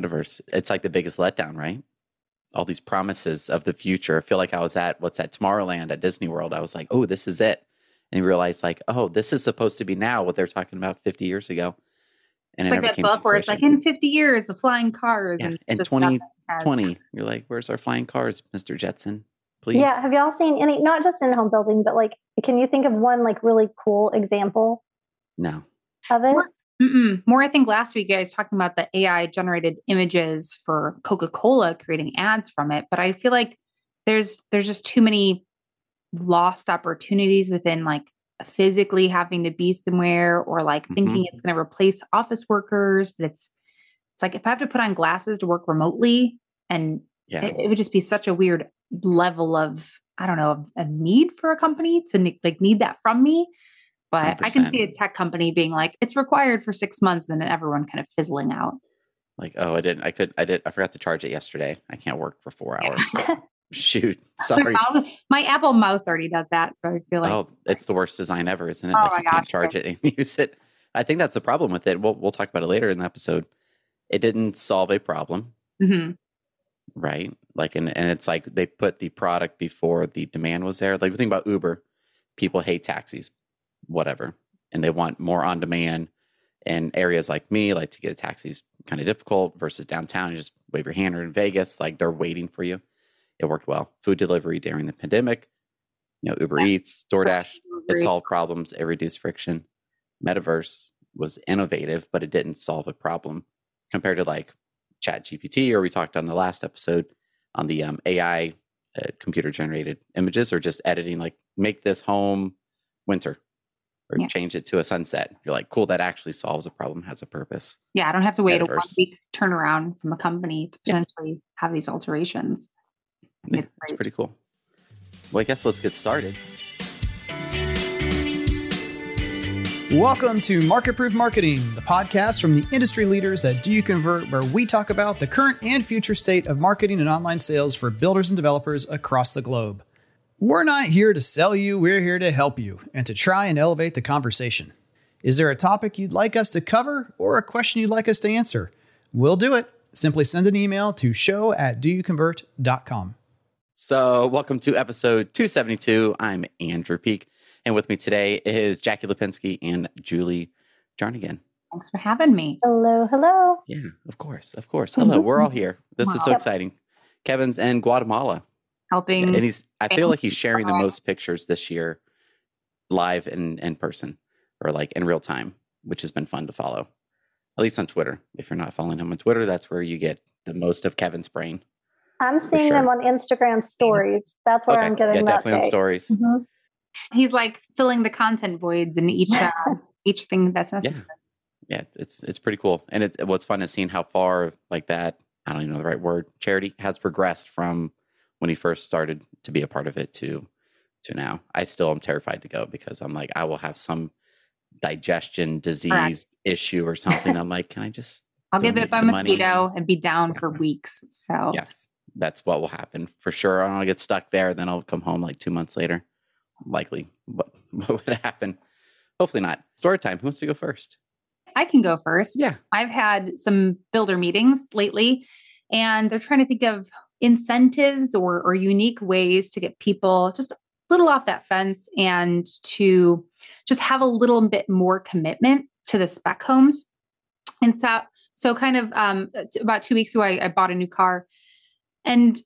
Metaverse. It's like the biggest letdown, right? All these promises of the future. I feel like I was at what's at Tomorrowland at Disney World. I was like, oh, this is it. And you realize, like, oh, this is supposed to be now what they're talking about 50 years ago. And it's it like that book where it's like in 50 years, the flying cars. Yeah. And, and 2020, you're like, where's our flying cars, Mr. Jetson? Please. Yeah. Have y'all seen any, not just in home building, but like, can you think of one like really cool example? No. Of it? Mm-mm. More, I think last week, you guys talking about the AI generated images for Coca Cola, creating ads from it. But I feel like there's there's just too many lost opportunities within like physically having to be somewhere or like mm-hmm. thinking it's going to replace office workers. But it's it's like if I have to put on glasses to work remotely, and yeah. it, it would just be such a weird level of I don't know a need for a company to like need that from me but 100%. I can see a tech company being like, it's required for six months, and then everyone kind of fizzling out. Like, oh, I didn't, I could, I did, I forgot to charge it yesterday. I can't work for four hours. Yeah. Shoot, sorry. My Apple mouse already does that, so I feel like oh, it's the worst design ever, isn't it? Oh like my you gosh, can't charge it and use it. I think that's the problem with it. We'll we'll talk about it later in the episode. It didn't solve a problem, mm-hmm. right? Like, and and it's like they put the product before the demand was there. Like, the thing about Uber, people hate taxis whatever. And they want more on demand. And areas like me, like to get a taxi is kind of difficult versus downtown. You just wave your hand or in Vegas, like they're waiting for you. It worked well. Food delivery during the pandemic, you know, Uber yeah. Eats, DoorDash, it solved problems, it reduced friction. Metaverse was innovative, but it didn't solve a problem compared to like Chat GPT, or we talked on the last episode on the um, AI uh, computer generated images, or just editing, like make this home winter or yeah. change it to a sunset. You're like, cool, that actually solves a problem, has a purpose. Yeah, I don't have to wait Metaverse. a one week turnaround from a company to potentially yeah. have these alterations. Yeah, it's, it's pretty cool. Well, I guess let's get started. Welcome to Market Proof Marketing, the podcast from the industry leaders at Do You Convert, where we talk about the current and future state of marketing and online sales for builders and developers across the globe. We're not here to sell you, we're here to help you and to try and elevate the conversation. Is there a topic you'd like us to cover or a question you'd like us to answer? We'll do it. Simply send an email to show at doyouconvert.com. So, welcome to episode 272. I'm Andrew Peek, and with me today is Jackie Lipinski and Julie Jarnagin. Thanks for having me. Hello, hello. Yeah, of course, of course. Hello, we're all here. This wow. is so exciting. Kevin's in Guatemala helping. And he's, I feel like he's sharing the most pictures this year live and in person or like in real time, which has been fun to follow. At least on Twitter. If you're not following him on Twitter, that's where you get the most of Kevin's brain. I'm seeing sure. them on Instagram stories. That's where okay. I'm getting yeah, that definitely day. on stories. Mm-hmm. He's like filling the content voids in each uh, each thing that's necessary. Yeah. yeah, it's it's pretty cool. And it, what's fun is seeing how far like that. I don't even know the right word. Charity has progressed from when he first started to be a part of it to to now. I still am terrified to go because I'm like I will have some digestion disease Correct. issue or something. I'm like, can I just I'll get bit by mosquito money? and be down yeah. for weeks. So yes, that's what will happen for sure. I'll get stuck there, then I'll come home like two months later. Likely, what what would happen? Hopefully not. Story time. Who wants to go first? I can go first. Yeah, I've had some builder meetings lately, and they're trying to think of incentives or, or unique ways to get people just a little off that fence and to just have a little bit more commitment to the spec homes. And so, so kind of um, about two weeks ago, I, I bought a new car, and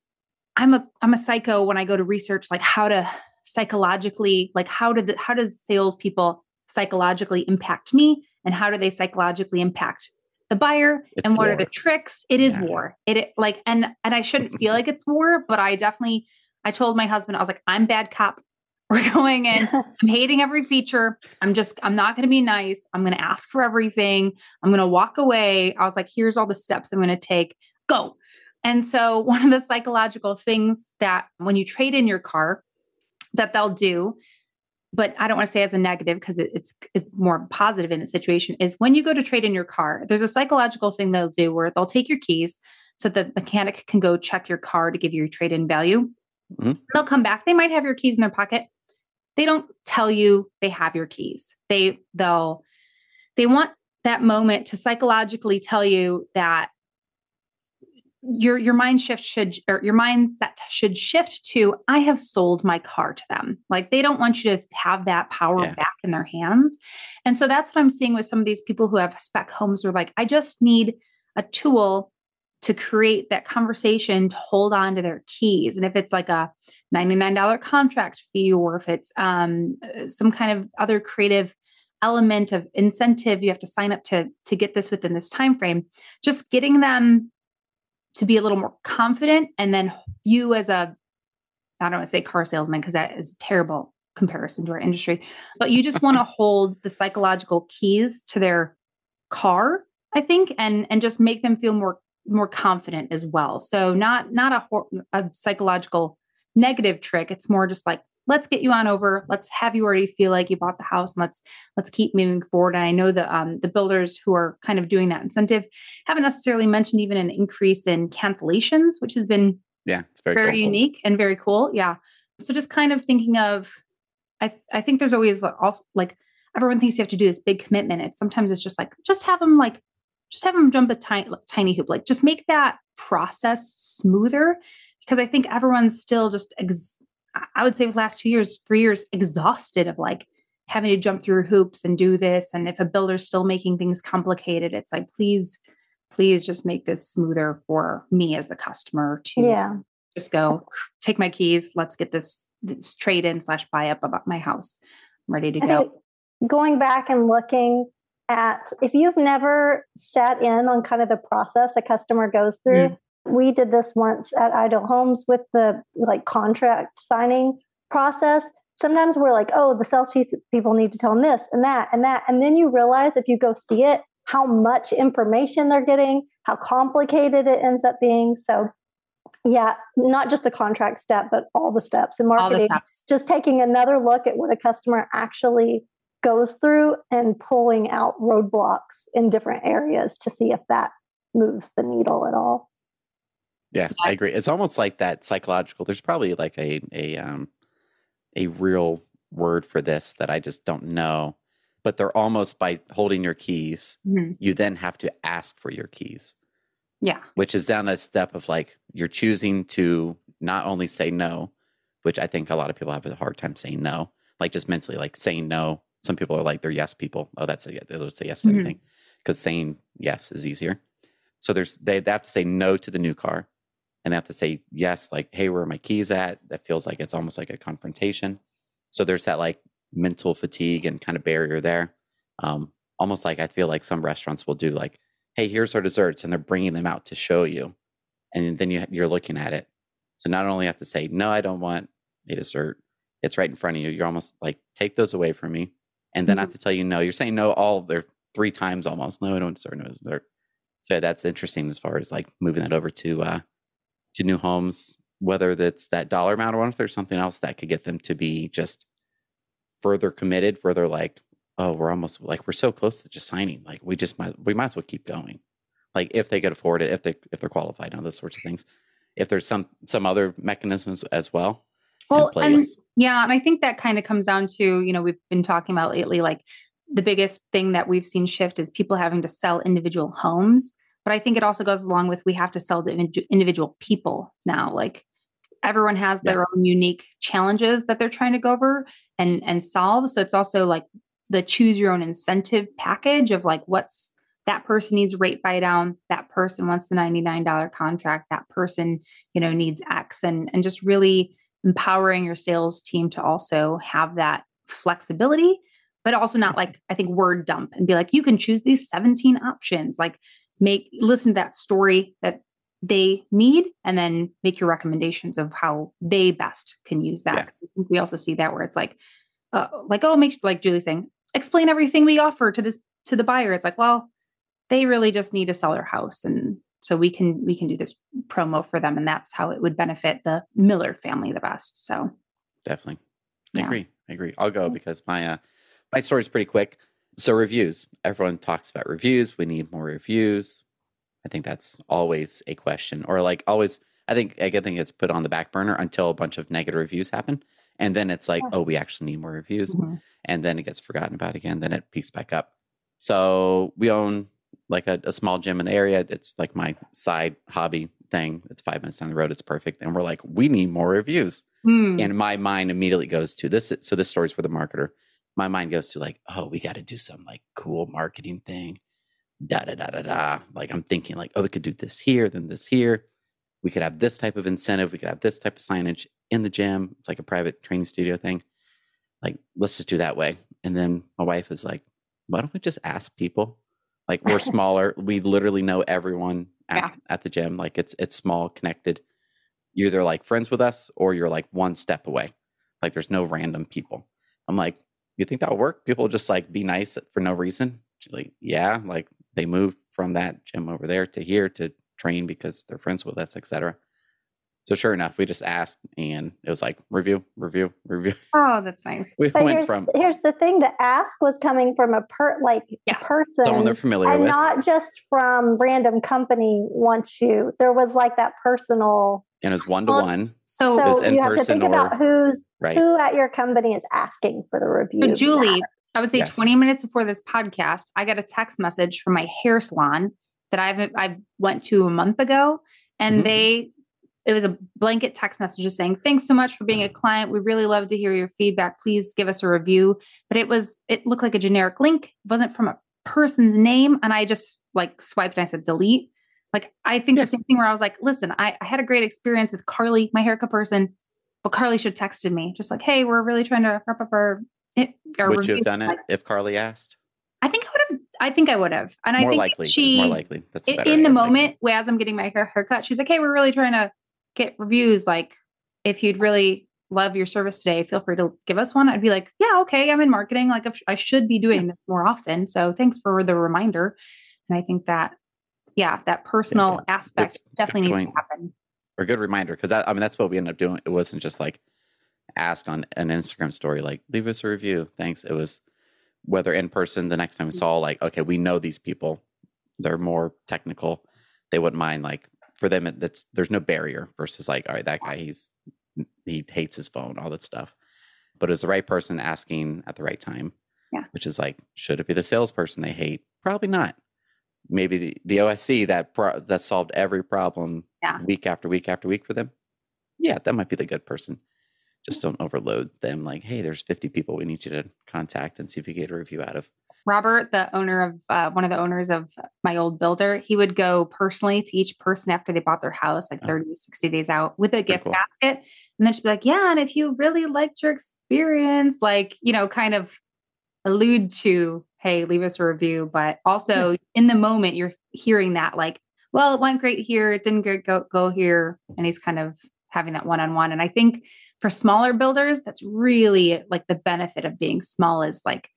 I'm a I'm a psycho when I go to research like how to psychologically like how do the how does salespeople psychologically impact me and how do they psychologically impact the buyer it's and what war. are the tricks? It is yeah. war. It, it like and and i shouldn't feel like it's war but i definitely i told my husband i was like i'm bad cop. We're going in. I'm hating every feature. I'm just i'm not going to be nice. I'm going to ask for everything. I'm going to walk away. I was like here's all the steps i'm going to take. Go. And so one of the psychological things that when you trade in your car that they'll do but I don't want to say as a negative because it, it's it's more positive in the situation is when you go to trade in your car, there's a psychological thing they'll do where they'll take your keys so the mechanic can go check your car to give you your trade in value. Mm-hmm. They'll come back. They might have your keys in their pocket. They don't tell you they have your keys. They they'll they want that moment to psychologically tell you that your your mind shift should or your mindset should shift to I have sold my car to them. Like they don't want you to have that power Yeah. back in their hands. And so that's what I'm seeing with some of these people who have spec homes are like, I just need a tool to create that conversation to hold on to their keys. And if it's like a $99 contract fee or if it's um, some kind of other creative element of incentive you have to sign up to to get this within this time frame just getting them to be a little more confident and then you as a i don't want to say car salesman because that is a terrible comparison to our industry but you just want to hold the psychological keys to their car i think and and just make them feel more more confident as well. So not not a, a psychological negative trick it's more just like let's get you on over let's have you already feel like you bought the house and let's let's keep moving forward and i know the um, the builders who are kind of doing that incentive haven't necessarily mentioned even an increase in cancellations which has been Yeah, it's very, very cool. unique and very cool. Yeah. So just kind of thinking of, I th- I think there's always like also like everyone thinks you have to do this big commitment. It's sometimes it's just like just have them like just have them jump a tiny tiny hoop. Like just make that process smoother because I think everyone's still just ex- I would say the last two years, three years, exhausted of like having to jump through hoops and do this. And if a builder's still making things complicated, it's like please, please just make this smoother for me as the customer to Yeah. just go take my keys let's get this, this trade in slash buy up about my house i'm ready to go going back and looking at if you've never sat in on kind of the process a customer goes through, Mm. We did this once at Ideal Homes with the like contract signing process. Sometimes we're like, oh, the sales people need to tell them this and that and that. And then you realize if you go see it, how much information they're getting, how complicated it ends up being. So yeah, not just the contract step, but all the steps in all marketing the steps just taking another look at what a customer actually goes through and pulling out roadblocks in different areas to see if that moves the needle at all. Yeah, I agree. It's almost like that psychological. There's probably like a a um a real word for this that I just don't know. But they're almost by holding your keys, Mhm. you then have to ask for your keys, yeah which is down a step of like you're choosing to not only say no, which I think a lot of people have a hard time saying no, like just mentally, like saying no. Some people are like they're yes people. Oh, that's a yes. They'll say yes to Mhm. everything because saying yes is easier. So there's they, they have to say no to the new car, and they have to say yes, like hey, where are my keys at? That feels like it's almost like a confrontation. So there's that like mental fatigue and kind of barrier there. Um, almost like I feel like some restaurants will do like, hey, here's our desserts, and they're bringing them out to show you, and then you you're looking at it. So not only have to say no, I don't want a dessert. It's right in front of you. You're almost like take those away from me, and then I have to tell you no. You're saying no all there three times almost. No, I don't dessert. No dessert. So that's interesting as far as like moving that over to uh to new homes, whether that's that dollar amount or if there's something else that could get them to be just further committed, further like, oh, we're almost like we're so close to just signing. Like we just might we might as well keep going. Like if they could afford it, if they if they're qualified on those sorts of things. If there's some some other mechanisms as well well and yeah and i think that kind of comes down to you know we've been talking about lately like the biggest thing that we've seen shift is people having to sell individual homes but i think it also goes along with we have to sell to individual people now like everyone has their own unique challenges that they're trying to go over and and solve. So it's also like the choose your own incentive package of like what's that person needs rate buy down that person wants the $99 contract that person you know needs x and and just really empowering your sales team to also have that flexibility but also not mm-hmm. like i think word dump and be like you can choose these 17 options. Like make listen to that story that they need and then make your recommendations of how they best can use that Yeah. I think we also see that where it's like uh, like oh make like julie's saying explain everything we offer to this to the buyer it's like well they really just need to sell their house and so we can we can do this promo for them and that's how it would benefit the miller family the best so Definitely. I Yeah. agree. I agree. I'll go because my uh my story's pretty quick. So reviews. Everyone talks about reviews. We need more reviews. I think that's always a question. Or like always I think I think it's put on the back burner until a bunch of negative reviews happen. And then it's like, oh, we actually need more reviews. Mhm. And then it gets forgotten about again. Then it peaks back up. So we own like a, a small gym in the area. It's like my side hobby thing. It's five minutes down the road. It's perfect. And we're like, we need more reviews. Hmm. And my mind immediately goes to this. So this story's for the marketer. My mind goes to like, oh, we got to do some like cool marketing thing. Da da da da da. Like I'm thinking like, oh, we could do this here, then this here. We could have this type of incentive. We could have this type of signage in the gym. It's like a private training studio thing. Like, let's just do that way. And then my wife is like, why don't we just ask people? Like we're smaller. we literally know everyone at, Yeah. at the gym. Like it's it's small, connected. You're either like friends with us or you're like one step away. Like there's no random people. I'm like, you think that'll work? People just like be nice for no reason. She's like, yeah, like they moved from that gym over there to here to train because they're friends with us, etc. So sure enough, we just asked, and it was like review, review, review. oh, that's nice. We But went here's, from here's the thing: the ask was coming from a per like Yes. person, someone they're familiar and with, not just from random company Once you. There was like that personal. And it was one to one. So, It So in you have to person think about or- who's Right. who at your company is asking for the review. so Julie, matter. I would say Yes. 20 minutes before this podcast, I got a text message from my hair salon that I've I went to a month ago, and Mhm. they it was a blanket text message just saying thanks so much for being a client. We really love to hear your feedback. Please give us a review. But it was it looked like a generic link. It wasn't from a person's name, and I just like swiped and I said delete. Like I think Yeah. the same thing where I was like, listen, I, I had a great experience with Carly, my haircut person, but Carly should have texted me just like, hey, we're really trying to wrap up our. It, our Would you have done it Like, if Carly asked? I think I would have. I think I would have, and I more think likely. she more likely. That's i- better. in the more likely. moment as I'm getting my hair haircut, she's like, "Hey, we're really trying to get reviews. Like, if you'd really love your service today, feel free to give us one." I'd be like, "Yeah, okay, I'm in marketing. Like, I should be doing this more often. So thanks for the reminder." And I think that, yeah, that personal aspect Good- good definitely needs to happen. or good reminder because I, I mean that's what we ended up doing. It wasn't just like ask on an Instagram story like leave us a review. Thanks. It was whether in person the next time we mm-hmm. saw like okay we know these people they're more technical they wouldn't mind like for them it, that's there's no barrier versus like all right that guy he's he hates his phone all that stuff but it's the right person asking at the right time Yeah. which is like should it be the salesperson they hate probably not maybe the, the OSC that pro- that solved every problem Yeah. week after week after week for them. Yeah, that might be the good person. Just don't overload them. Like, hey, there's 50 people we need you to contact and see if you get a review out of. Robert, the owner of uh, one of the owners of my old builder, he would go personally to each person after they bought their house, like Oh. 30, 60 days out with a gift cool. basket. And then she'd be like, Yeah, and if you really liked your experience, like, you know, kind of allude to, hey, leave us a review. But also hmm. in the moment, you're hearing that, like, well, it went great here, it didn't great go, go here. And he's kind of having that one on one. And I think for smaller builders, that's really like the benefit of being small is like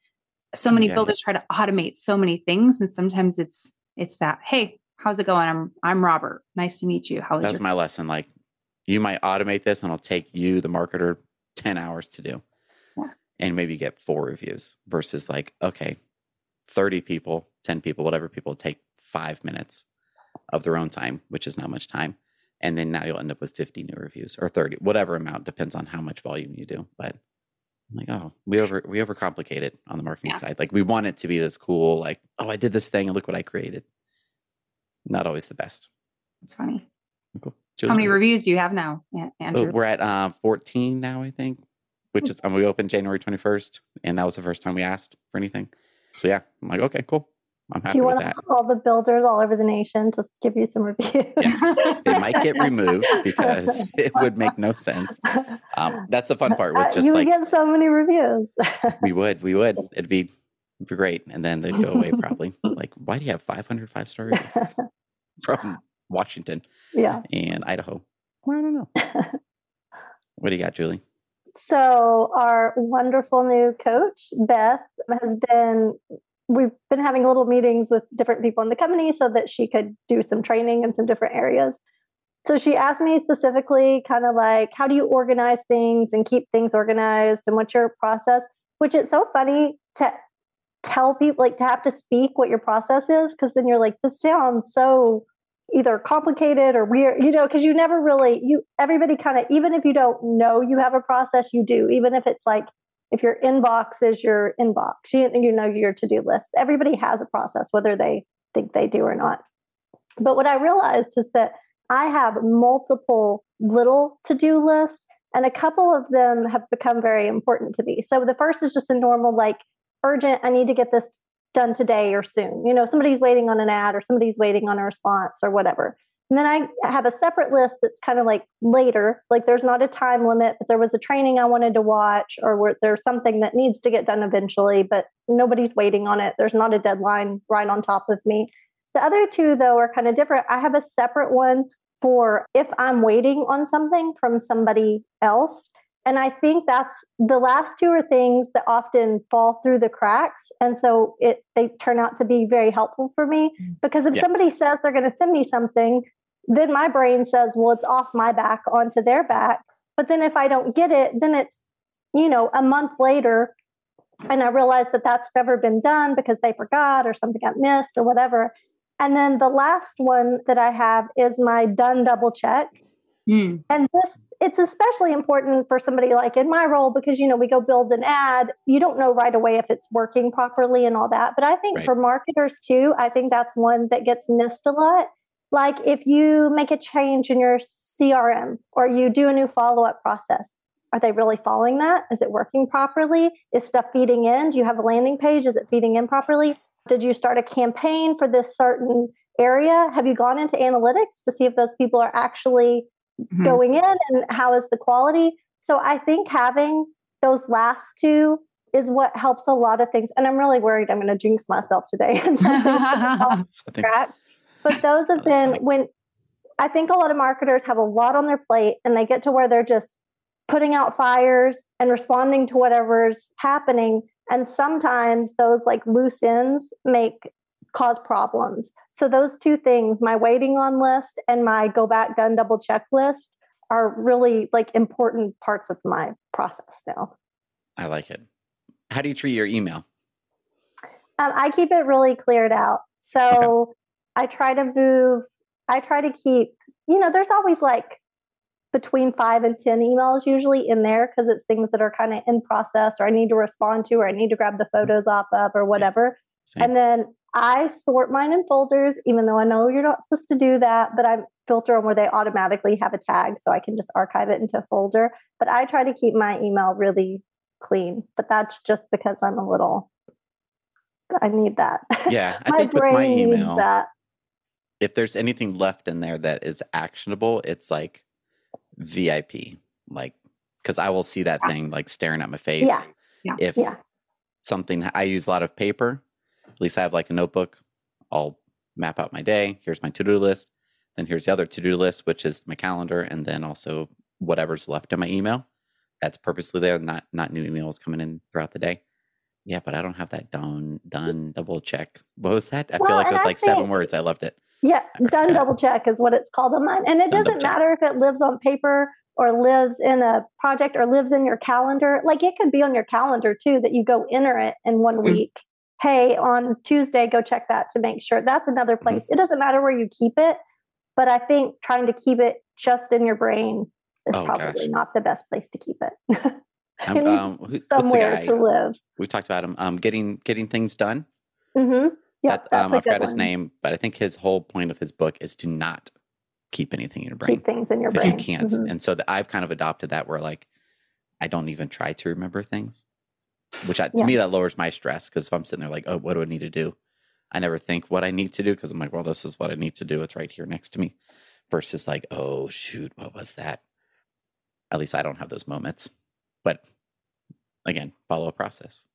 so many Yeah. builders try to automate so many things. And sometimes it's it's that, hey, how's it going? I'm I'm Robert. Nice to meet you. How is That's your my lesson. Like, you might automate this and it'll take you, the marketer, 10 hours to do. Yeah. And maybe get four reviews versus like, okay, 30 people, 10 people, whatever people take five minutes of their own time, which is not much time. And then now you'll end up with 50 new reviews or 30, whatever amount depends on how much volume you do. But I'm like, oh, we over we overcomplicate it on the marketing Yeah. side. Like we want it to be this cool, like, oh, I did this thing and look what I created. Not always the best. it's funny. Cool. How many reviews do you have now, Oh, Andrew? we're at uh, 14 now, I think, which is, um, we opened January 21st, and that was the first time we asked for anything. So, yeah, I'm like, okay, cool. I'm happy Do you want that. all the builders all over the nation to give you some reviews? Yes. They might get removed because it would make no sense. Um, that's the fun part Uh, with just you like, would get so many reviews. we would, we would. It'd be, it'd be great. And then they'd go away probably. like, why do you have 500 five star reviews from Washington yeah. and Idaho? Well, I don't know. What do you got, Julie? So our wonderful new coach, Beth, has been we've been having little meetings with different people in the company so that she could do some training in some different areas. So she asked me specifically kind of like how do you organize things and keep things organized and what's your process, which it's so funny to tell people like to have to speak what your process is because then you're like this sounds so either complicated or weird, you know, because you never really you everybody kind of even if you don't know you have a process, you do. Even if it's like if your inbox is your inbox, you, you know your to-do list. Everybody has a process, whether they think they do or not. But what I realized is that I have multiple little to do lists, and a couple of them have become very important to me. So the first is just a normal, like, urgent, I need to get this done today or soon. You know, somebody's waiting on an ad or somebody's waiting on a response or whatever. And then I have a separate list that's kind of like later, like there's not a time limit, but there was a training I wanted to watch or there's something that needs to get done eventually, but nobody's waiting on it. There's not a deadline right on top of me. The other two, though, are kind of different. I have a separate one for if I'm waiting on something from somebody else. And I think that's the last two are things that often fall through the cracks. And so it they turn out to be very helpful for me mm. because if yeah. somebody says they're going to send me something, then my brain says, well, it's off my back onto their back. But then if I don't get it, then it's, you know, a month later and I realize that that's never been done because they forgot or something got missed or whatever. And then the last one that I have is my done double check. Mm. And this it's especially important for somebody like in my role because you know we go build an ad. You don't know right away if it's working properly and all that. But i think right. for marketers too i think that's one that gets missed a lot. Like if you make a change in your crm or you do a new follow-up process are they really following that? Is it working properly? Is stuff feeding in? Do you have a landing page? Is it feeding in properly? Did you start a campaign for this certain area? Have you gone into analytics to see if those people are actually mm-hmm. going in and how is the quality. So I think having those last two is what helps a lot of things. And I'm really worried I'm going to jinx myself today and cracks. But those have been when I think a lot of marketers have a lot on their plate and they get to where they're just putting out fires and responding to whatever's happening. And sometimes those like loose ends make cause problems. So those two things, my waiting on list and my go back done double check list are really like important parts of my process now. I like it. How do you treat your email? Um, I keep it really cleared out. So okay. I try to move, I try to keep, you know, there's always like between five and 10 emails usually in there because it's things that are kind of in process or I need to respond to or I need to grab the mm-hmm. photos off of or whatever. Same. And then I sort mine in folders, even though I know you're not supposed to do that, but I filter them where they automatically have a tag so I can just archive it into a folder. But I try to keep my email really clean, but that's just because I'm a little, I need that. Yeah. I my think brain with my email, needs that. If there's anything left in there that is actionable, it's like VIP, like, because I will see that yeah. thing like staring at my face. Yeah. yeah. If yeah. something, I use a lot of paper at least I have like a notebook. I'll map out my day. Here's my to do list. Then here's the other to do list, which is my calendar, and then also whatever's left in my email. That's purposely there, not not new emails coming in throughout the day. Yeah, but I don't have that done done double check. What was that? I well, feel like it was like think, seven words. I loved it. Yeah, done double check is what it's called on mine. And it done doesn't matter if it lives on paper or lives in a project or lives in your calendar. Like it could be on your calendar too that you go enter it in one mm-hmm. week hey, on Tuesday, go check that to make sure. That's another mm-hmm. place. Mm-hmm. It doesn't matter where you keep it, but I think trying to keep it just in your brain is oh, probably gosh. not the best place to keep it. um, it um, who, somewhere to live. We talked about him um, getting getting things done. Mm-hmm. Yeah, um, I forgot his name, but I think his whole point of his book is to not keep anything in your brain. Keep things in your brain. You can't. Mm-hmm. And so the, I've kind of adopted that where like I don't even try to remember things which I, to yeah. me that lowers my stress because if I'm sitting there like, oh, what do I need to do? I never think what I need to do because I'm like, well, this is what I need to do. It's right here next to me. Versus like, oh shoot, what was that? At least I don't have those moments. But again, follow a process.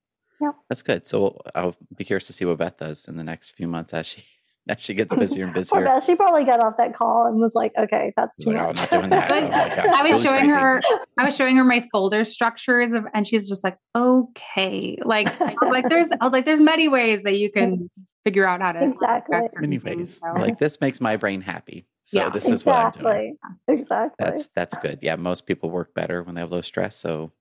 Yeah, that's good. So I'll be curious to see what Beth does in the next few months as she as she gets busier and busier. Beth, she probably got off that call and was like, "Okay, that's too like, much." Oh, I'm not doing that. I was, oh like, I was showing crazy. her, I was showing her my folder structures of, and she's just like, "Okay," like, I was like, "There's," I was like, "There's many ways that you can figure out how to exactly many ways." So. Like this makes my brain happy, so yeah, this is exactly. what I'm doing. Exactly. That's that's good. Yeah, most people work better when they have low stress. So,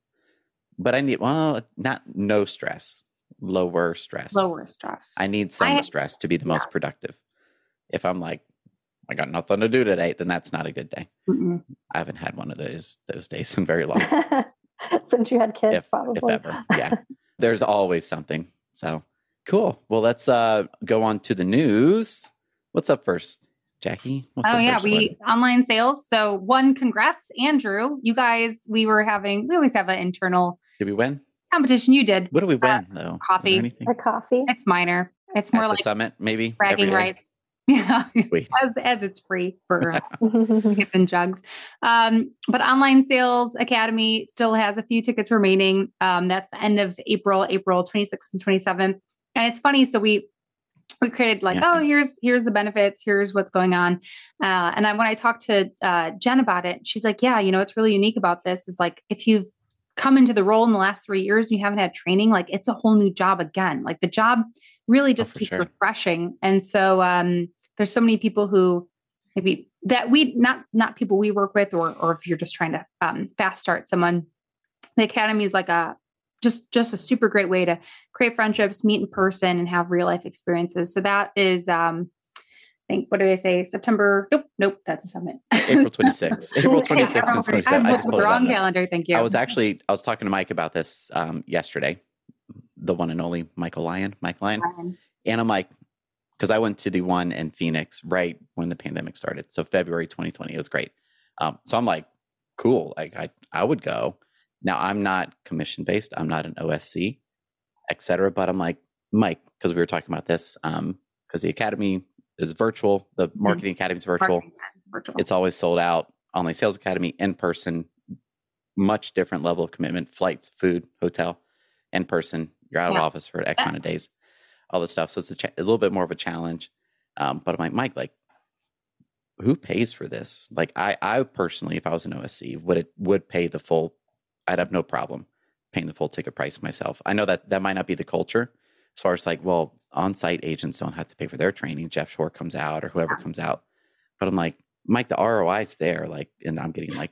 but I need well, not no stress lower stress. Lower stress. I need some I, stress to be the yeah. most productive. If I'm like, I got nothing to do today, then that's not a good day. Mm-mm. I haven't had one of those those days in very long. Since you had kids, if, probably. If ever. Yeah. There's always something. So cool. Well, let's uh, go on to the news. What's up first? Jackie. Oh yeah, we one? online sales. So one, congrats, Andrew. You guys, we were having. We always have an internal did we win? Competition. You did. What do we win though? Was there Uh, coffee. anything? a coffee. It's minor. It's At more the like summit, maybe bragging rights. Yeah, as as it's free for uh, tickets and jugs. Um, but Online Sales Academy still has a few tickets remaining. Um, that's the end of April, April 26th and 27th. And it's funny. So we we created like, Yeah. oh, here's here's the benefits, here's what's going on. Uh, and I, when I talked to uh, Jen about it, she's like, yeah, you know, what's really unique about this is like if you've come into the role in the last three years and you haven't had training, like it's a whole new job again. Like the job really just Oh, keeps sure. refreshing. And so um, there's so many people who maybe that we not not people we work with, or or if you're just trying to um, fast start someone, the academy is like a just just a super great way to create friendships, meet in person, and have real life experiences. So that is, um, think, what did I say? September? Nope, nope, that's a summit. April 26th. April 26th and I 27th. I just the wrong calendar. Thank you. I was actually I was talking to Mike about this um, yesterday, the one and only Michael Lyon, Mike Lyon, and I'm like, because I went to the one in Phoenix right when the pandemic started, so February 2020. It was great. Um, so I'm like, cool. Like I I would go. Now I'm not commission based. I'm not an OSC, et cetera. But I'm like Mike because we were talking about this because the academy is virtual. The marketing academy is virtual. Marketing, virtual. it's always sold out online sales academy in person. Much different level of commitment flights food hotel in person. You're out Yeah. of office for x amount of days all this stuff. So it's a, cha- a little bit more of a challenge. Um, but i'm like mike like who pays for this? Like i i personally if i was an osc would it would pay the full i'd have no problem paying the full ticket price myself. I know that that might not be the culture as far as like well on-site agents don't have to pay for their training jeff shore comes out or whoever comes out. But i'm like mike the roi is there like and i'm getting like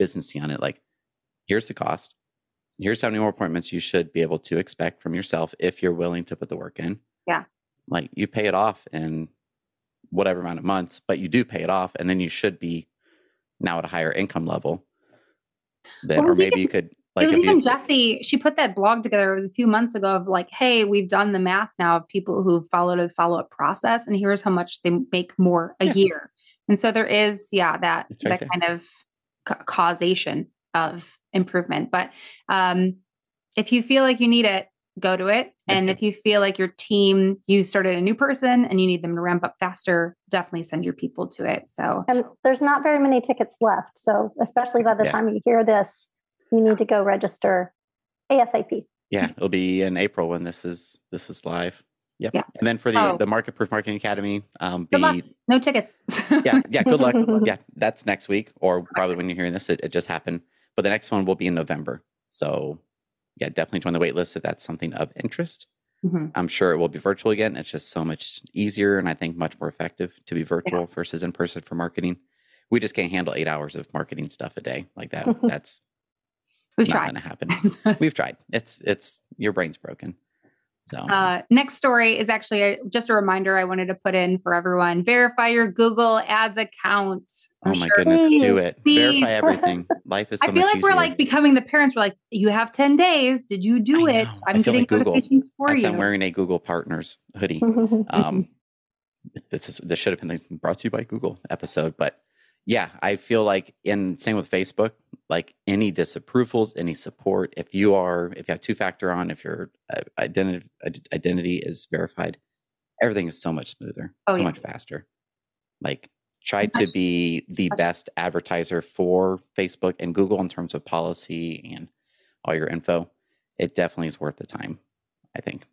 businessy on it like here's the cost. Here's how many more appointments you should be able to expect from yourself if you're willing to put the work in. Yeah. like you pay it off in whatever amount of months but you do pay it off and then you should be now at a higher income level then Well, or maybe you could like it was if even you, Jesse. She put that blog together. It was a few months ago of like, hey, we've done the math now of people who followed a follow up process, and here's how much they make more a Yeah. year. And so there is, yeah, that right that kind of ca- causation of improvement. But um, if you feel like you need it, go to it. And if you feel like your team, you started a new person and you need them to ramp up faster, definitely send your people to it. So and there's not very many tickets left. So, especially by the Yeah. time you hear this, you need to go register ASAP. yeah it'll be in april when this is this is live yep Yeah. and then for the Oh. the market proof marketing academy um Good luck. be no tickets. yeah, yeah. Good luck. yeah, that's next week, or probably when you're hearing this, it, it just happened. But the next one will be in November. So, yeah, definitely join the wait list if that's something of interest. Mhm. I'm sure it will be virtual again. It's just so much easier and I think much more effective to be virtual versus in person for marketing. We just can't handle eight hours of marketing stuff a day like that. That's We've not tried. going to happen. We've tried. It's it's your brain's broken. So Uh, next story is actually a, just a reminder I wanted to put in for everyone. Verify your Google Ads account. oh my sure- goodness, do it. Verify everything. Life is so I feel like easier. we're like becoming the parents. We're like, you have 10 days. Did you do it? I'm getting like Google. notifications for you. I'm wearing a Google Partners hoodie. Um, this is this should have been the brought to you by Google episode, but yeah, I feel like in same with Facebook, like any disapprovals, any support, if you are if you have two factor on, if your uh, identity identity is verified, everything is so much smoother, Oh, so yeah. much faster. Like try to be the best advertiser for Facebook and Google in terms of policy and all your info. It definitely is worth the time, I think.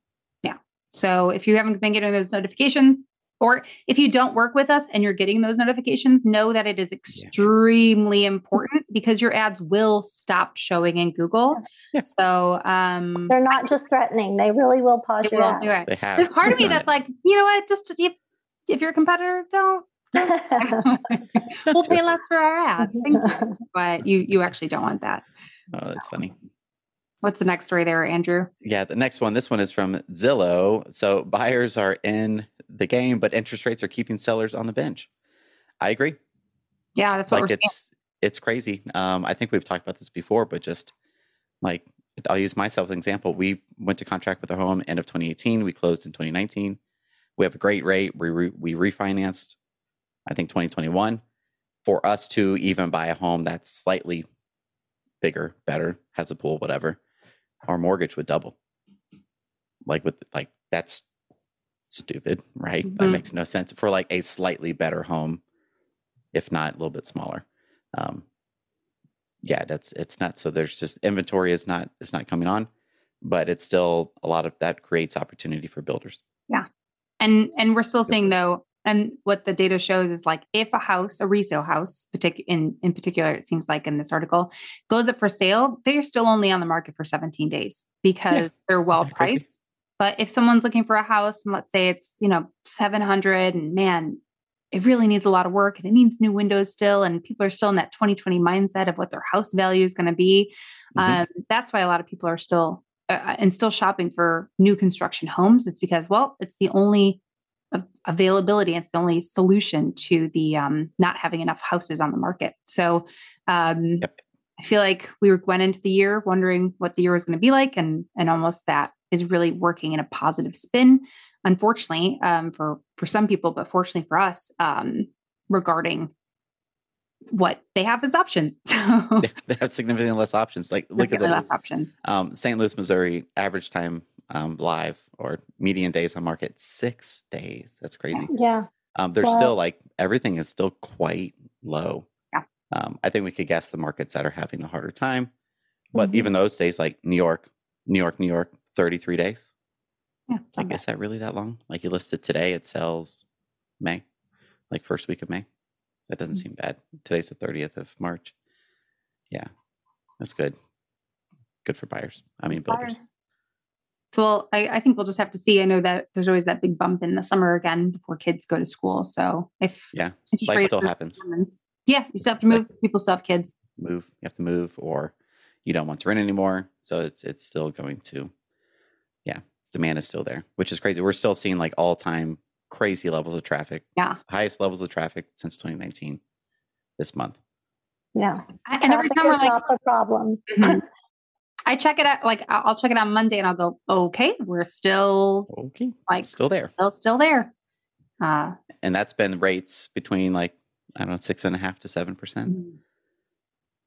Yeah. So if you haven't been getting those notifications, or if you don't work with us and you're getting those notifications, know that it is extremely important because your ads will stop showing in Google. Yeah. So um, They're not just threatening; they really will pause they your will ad. do it. They have. There's part of me that's it. like, you know what? Just if, if you're a competitor, don't. we'll pay less for our ads. Thank you. But you you actually don't want that. Oh, that's funny. What's the next story there, Andrew? Yeah, the next one. This one is from Zillow. So buyers are in the game, but interest rates are keeping sellers on the bench. I agree. Yeah, that's what like we're it's it's crazy. Um, I think we've talked about this before, but just like I'll use myself as an example. We went to contract with our home end of 2018. We closed in 2019. We have a great rate. We re, we refinanced I think 2021 for us to even buy a home that's slightly bigger, better, has a pool, whatever, our mortgage would double. Like with like that's stupid, right? That Mhm. makes no sense for like a slightly better home, if not a little bit smaller. Um, yeah, that's it's not. So there's just inventory is not is not coming on, but it's still a lot of that creates opportunity for builders. Yeah. And and we're still seeing though, and what the data shows is like if a house, a resale house, partic- in in particular, it seems like in this article, goes up for sale, they're still only on the market for 17 days because they're well crazy? priced. But if someone's looking for a house and let's say it's you know 700 and man, it really needs a lot of work and it needs new windows still, and people are still in that 2020 mindset of what their house value is going to be. Mhm. Um, that's why a lot of people are still uh, and still shopping for new construction homes. It's because, well, it's the only availability. It's the only solution to the um, not having enough houses on the market. So um, Yep. I feel like we went into the year wondering what the year was going to be like, and and almost that is really working in a positive spin. Unfortunately, um, for for some people, but fortunately for us, um, regarding what they have as options. So they have significantly less options. Like look at this. options. Um, St. Louis, Missouri, average time um, live or median days on market six days. That's crazy. Yeah. Um, there's still like everything is still quite low. Yeah. Um, I think we could guess the markets that are having a harder time, but Mhm. even those days, like New York, New York, New York, 33 days. Yeah, Like, bad. is that really that long? Like you listed today, it sells May, like first week of May. That doesn't Mhm. seem bad. Today's the 30th of March. Yeah, that's good. Good for buyers. I mean, builders. Buyers. So well, I, I think we'll just have to see. I know that there's always that big bump in the summer again before kids go to school. So if Yeah, life still are- happens. Yeah, you still have to Like- move. People still have kids. Move, you have to move, or you don't want to rent anymore. So it's it's still going to, yeah, demand is still there, which is crazy. We're still seeing like all time crazy levels of traffic, Yeah. highest levels of traffic since 2019 this month. Yeah. I- And every Traffic time we're like, not the problem. Mhm. I check it out. Like I'll check it out Monday, and I'll go, okay, we're still Okay, like still there. still still there. Uh, and that's been rates between like I don't know six and a half to seven percent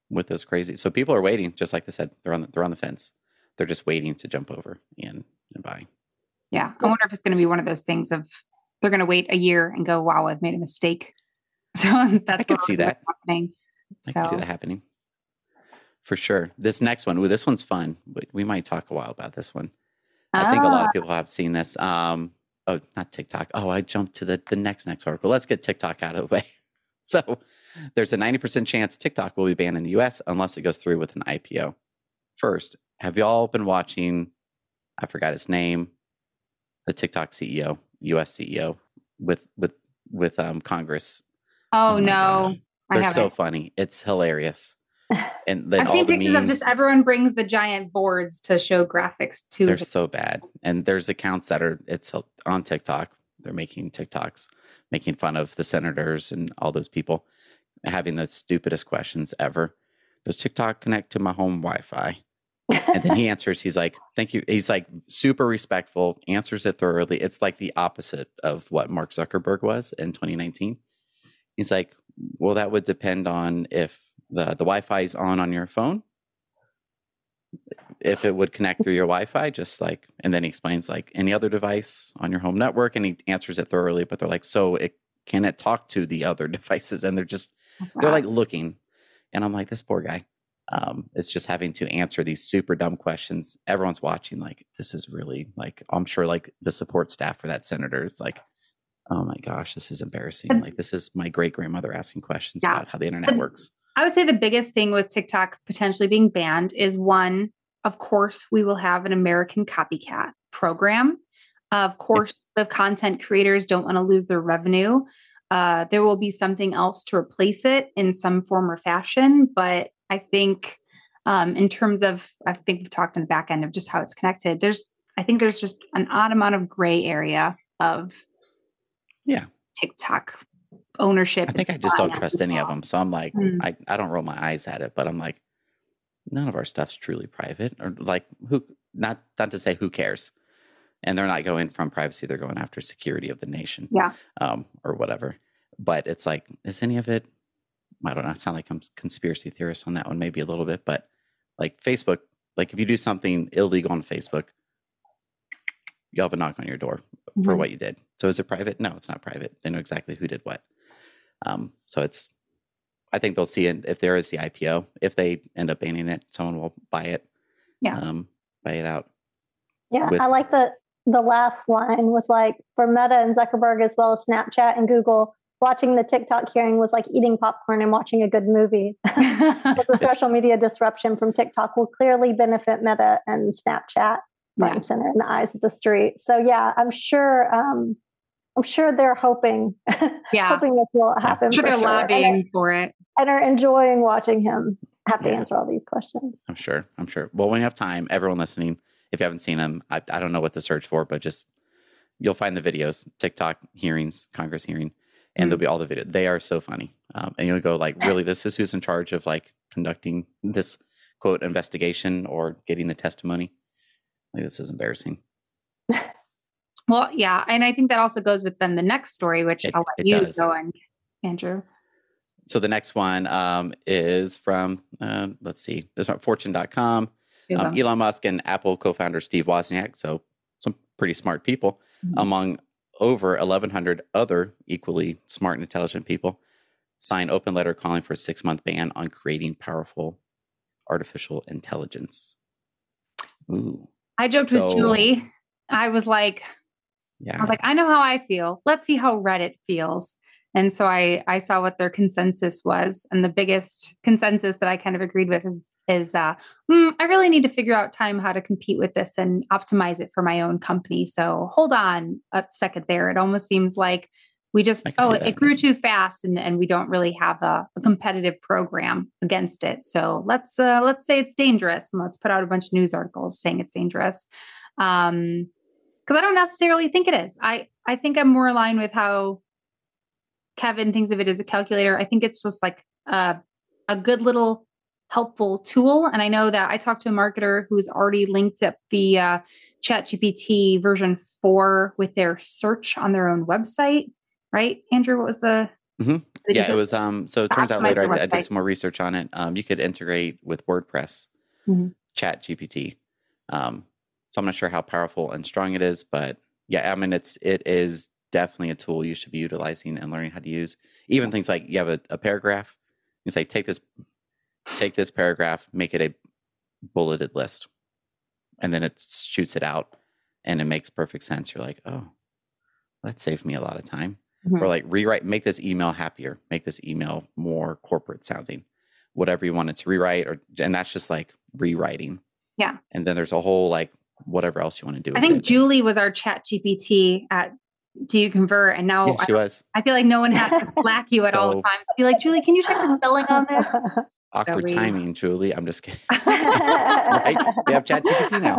with those crazy. So people are waiting, just like they said, they're on the, they're on the fence. They're just waiting to jump over and and buy. yeah, I wonder if it's going to be one of those things of they're going to wait a year and go, wow, I've made a mistake. So that's could what see that. happening. I So can see that happening for sure. This next one, ooh, this one's fun. We, we might talk a while about this one. I think a lot Ah, of people have seen this. Um, oh, not TikTok. Oh, I jumped to the the next next article. Let's get TikTok out of the way. So, there's a 90% chance TikTok will be banned in the US unless it goes through with an IPO. First, have y'all been watching I forgot his name, the TikTok CEO, US CEO with with with um Congress. oh, my no, They're so funny. It's hilarious. And then I've all seen the pictures of just everyone brings the giant boards to show graphics to. they're the- so bad. And there's accounts that are it's on TikTok. They're making TikToks, making fun of the senators and all those people having the stupidest questions ever. Does TikTok connect to my home Wi-Fi? And then he answers, he's like, Thank you. He's like super respectful, answers it thoroughly. It's like the opposite of what Mark Zuckerberg was in 2019. He's like, Well, that would depend on if the, the Wi-Fi is on on your phone. If it would connect through your Wi-Fi, just like, and then he explains like any other device on your home network, and he answers it thoroughly. But they're like, so it can it talk to the other devices? And they're just they're like looking and i'm like this poor guy um is just having to answer these super dumb questions everyone's watching like this is really like i'm sure like the support staff for that senator is like oh my gosh this is embarrassing like this is my great grandmother asking questions Yeah. about how the internet works I would say the biggest thing with TikTok potentially being banned is one, of course, we will have an American copycat program. Of course, the content creators don't want to lose their revenue. Uh, there will be something else to replace it in some form or fashion. But I think, um, in terms of, I think we've talked in the back end of just how it's connected. There's, I think there's just an odd amount of gray area of, Yeah. TikTok ownership. i think i just don't trust any of them. so i'm like Mm. I, I don't roll my eyes at it but i'm like none of our stuff's truly private or like who not not to say who cares and they're not going from privacy they're going after security of the nation Yeah. um, or whatever but it's like, is any of it? I don't know. I sound like I'm conspiracy theorist on that one, maybe a little bit, but like Facebook, like if you do something illegal on Facebook, you'll have a knock on your door for Mhm. what you did. So is it private? No, it's not private. They know exactly who did what. Um, so it's, I think they'll see it if there is the IPO. If they end up banning it, someone will buy it. Yeah. Um, buy it out. Yeah, with- I like the the last line was like for Meta and Zuckerberg as well as Snapchat and Google. Watching the TikTok hearing was like eating popcorn and watching a good movie. the social media disruption from TikTok will clearly benefit Meta and Snapchat front Yeah. and center in the eyes of the street. So yeah, I'm sure. Um, I'm sure they're hoping, yeah. hoping this will happen. I'm sure for they're sure, and- lobbying for it. and are enjoying watching him have to Yeah. answer all these questions. I'm sure. I'm sure. Well, when you have time, everyone listening, if you haven't seen them, I, I don't know what to search for, but just you'll find the videos, TikTok hearings, Congress hearing, and there'll be all the videos. They are so funny, um, and you'll go like, really, this is who's in charge of like conducting this quote investigation or getting the testimony. Like this is embarrassing. Well, yeah. And I think that also goes with then the next story, which It- I'll let you does. go on, Andrew. So the next one um, is from uh, let's see, this one Fortune.com. Um. Elon Musk and Apple co-founder Steve Wozniak, so some pretty smart people, Mhm. among over 1,100 other equally smart and intelligent people, sign open letter calling for a six-month ban on creating powerful artificial intelligence. Ooh, I joked with Julie. I was like, yeah. I was like, I know how I feel. Let's see how Reddit feels. And so I I saw what their consensus was, and the biggest consensus that I kind of agreed with is is uh, hmm, I really need to figure out time how to compete with this and optimize it for my own company. So hold on a second there. It almost seems like we just oh it, it grew too fast and, and we don't really have a, a competitive program against it. So let's uh, let's say it's dangerous and let's put out a bunch of news articles saying it's dangerous. Um, because I don't necessarily think it is. I I think I'm more aligned with how Kevin thinks of it as a calculator. I think it's just like a a good little helpful tool. And I know that I talked to a marketer who's already linked up the uh, Chat GPT version four with their search on their own website. Right, Andrew? What was the? Mhm. you yeah, it was. Um, so it turns out later, I, I did some more research on it. Um, you could integrate with WordPress, Mhm. Chat GPT. Um, so I'm not sure how powerful and strong it is, but yeah, I mean, it's it is definitely a tool you should be utilizing and learning how to use. Even things like you have a, a paragraph, you say take this, take this paragraph, make it a bulleted list, and then it shoots it out, and it makes perfect sense. You're like, oh, that saved me a lot of time Mhm. or like rewrite make this email happier make this email more corporate sounding whatever you want it to rewrite or and that's just like rewriting Yeah. and then there's a whole like whatever else you want to do I think it. Julie was our Chat GPT at Do You Convert, and now yeah, she was I feel like no one has to slack you at all So- times. Be like, Julie, can you check the spelling on this? awkward we- timing julie i'm just kidding right we have chat gpt now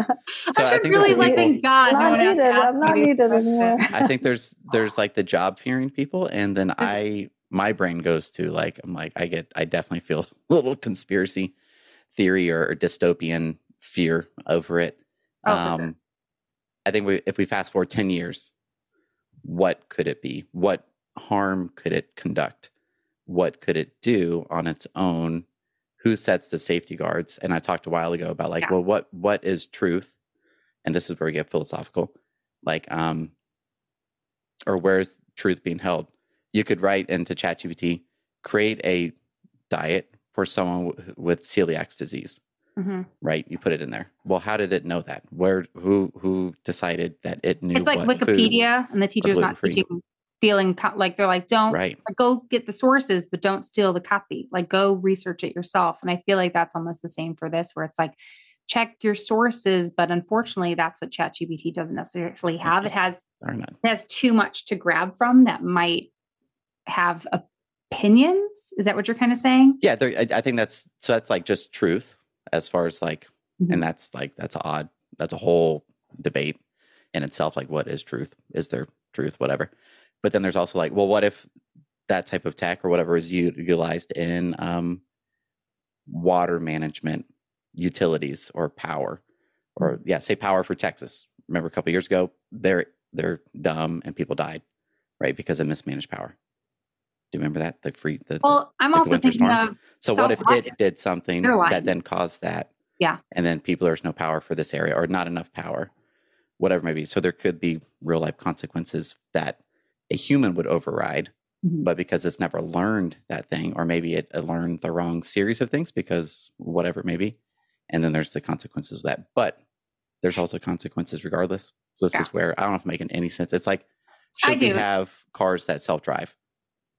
so I'm i sure think Julie's there's like, thank God, no Not one needed. ask I'm not these needed anymore. i think there's there's like the job fearing people and then i my brain goes to like i'm like i get i definitely feel a little conspiracy theory or, or dystopian fear over it Oh, for sure. um i think we, if we fast forward 10 years what could it be? What harm could it conduct? What could it do on its own? Who sets the safety guards? And i talked a while ago about like Yeah. well what what is truth? And this is where we get philosophical. Like um or where's truth being held? You could write into ChatGPT, create a diet for someone w- with celiac disease Mhm. right you put it in there well how did it know that where who who decided that it knew It's like Wikipedia, and the teacher's not teaching feeling co- like they're like, don't right like, go get the sources, but don't steal the copy. Like go research it yourself. And I feel like that's almost the same for this, where it's like check your sources, but unfortunately, that's what ChatGPT doesn't necessarily have. It has it has too much to grab from that might have opinions. Is that what you're kind of saying? yeah there, I, I think that's so that's like just truth as far as like Mhm. and that's like that's odd. That's a whole debate in itself like what is truth? Is there truth? Whatever. But then there's also like well what if that type of tech or whatever is utilized in um, water management utilities or power or yeah say power for texas. Remember a couple years ago they're they're dumb and people died right because of mismanaged power Do you remember that? The free the Well, I'm like also thinking storms? of so what if it did something that then caused that? Yeah. And then people there's no power for this area or not enough power, whatever it may be. So there could be real life consequences that a human would override, Mhm. but because it's never learned that thing, or maybe it, it learned the wrong series of things because whatever it may be. And then there's the consequences of that. But there's also consequences regardless. So this Yeah. is where I don't know if I'm making any sense. It's like, should we have cars that self drive?